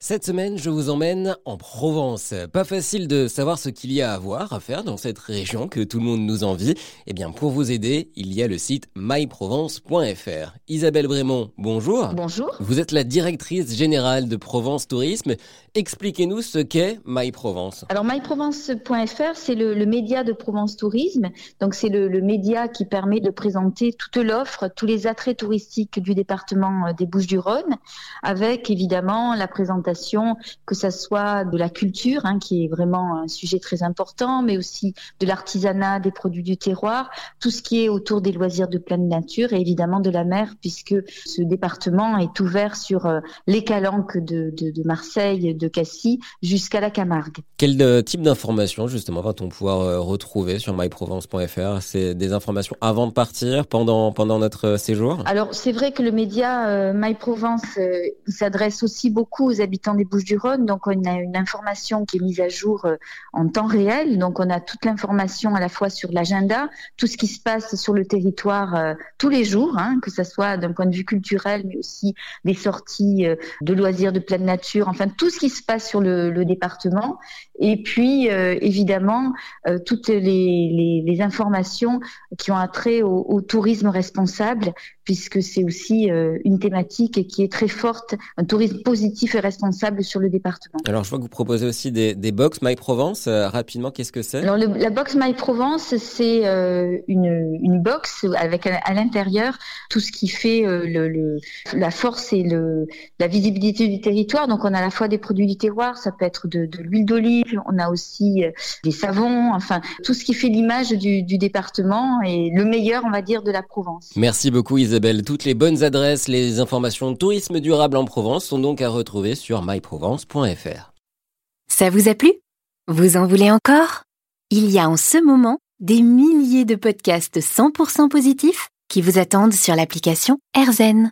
Cette semaine, je vous emmène en Provence. Pas facile de savoir ce qu'il y a à voir, à faire dans cette région que tout le monde nous envie. Eh bien, pour vous aider, il y a le site myprovence.fr. Isabelle Brémond, bonjour. Bonjour. Vous êtes la directrice générale de Provence Tourisme. Expliquez-nous ce qu'est MyProvence. Alors, myprovence.fr, c'est le, média de Provence Tourisme. Donc, c'est le, le média qui permet de présenter toute l'offre, tous les attraits touristiques du département des Bouches-du-Rhône, avec évidemment la présentation que ça soit de la culture, hein, qui est vraiment un sujet très important, mais aussi de l'artisanat, des produits du terroir, tout ce qui est autour des loisirs de pleine nature et évidemment de la mer, puisque ce département est ouvert sur euh, les calanques de, Marseille, de Cassis, jusqu'à la Camargue. Quel euh, type d'informations justement va-t-on pouvoir euh, retrouver sur myprovence.fr C'est des informations avant de partir, pendant pendant notre séjour? Alors c'est vrai que le média MyProvence s'adresse aussi beaucoup aux habitants des Bouches-du-Rhône. Donc, on a une information qui est mise à jour euh, en temps réel. Donc, on a toute l'information à la fois sur l'agenda, tout ce qui se passe sur le territoire euh, tous les jours, hein, que ce soit d'un point de vue culturel, mais aussi des sorties euh, de loisirs de pleine nature, enfin, tout ce qui se passe sur le, département. Et puis, évidemment, toutes les, informations qui ont attrait au, au tourisme responsable, puisque c'est aussi une thématique qui est très forte, un tourisme positif et responsable sur le département. Alors, je vois que vous proposez aussi des, des box My Provence. Euh, rapidement, qu'est-ce que c'est? Alors, la box My Provence, c'est euh, une, une box avec à, l'intérieur tout ce qui fait euh, le, la force et le, la visibilité du territoire. Donc, on a à la fois des produits du terroir, ça peut être de, de l'huile d'olive, on a aussi des savons, enfin, tout ce qui fait l'image du, du département et le meilleur, on va dire, de la Provence. Merci beaucoup, Isabelle. Toutes les bonnes adresses, les informations tourisme durable en Provence sont donc à retrouver sur myprovence.fr. Ça vous a plu? Vous en voulez encore? Il y a en ce moment des milliers de podcasts 100% positifs qui vous attendent sur l'application AirZen.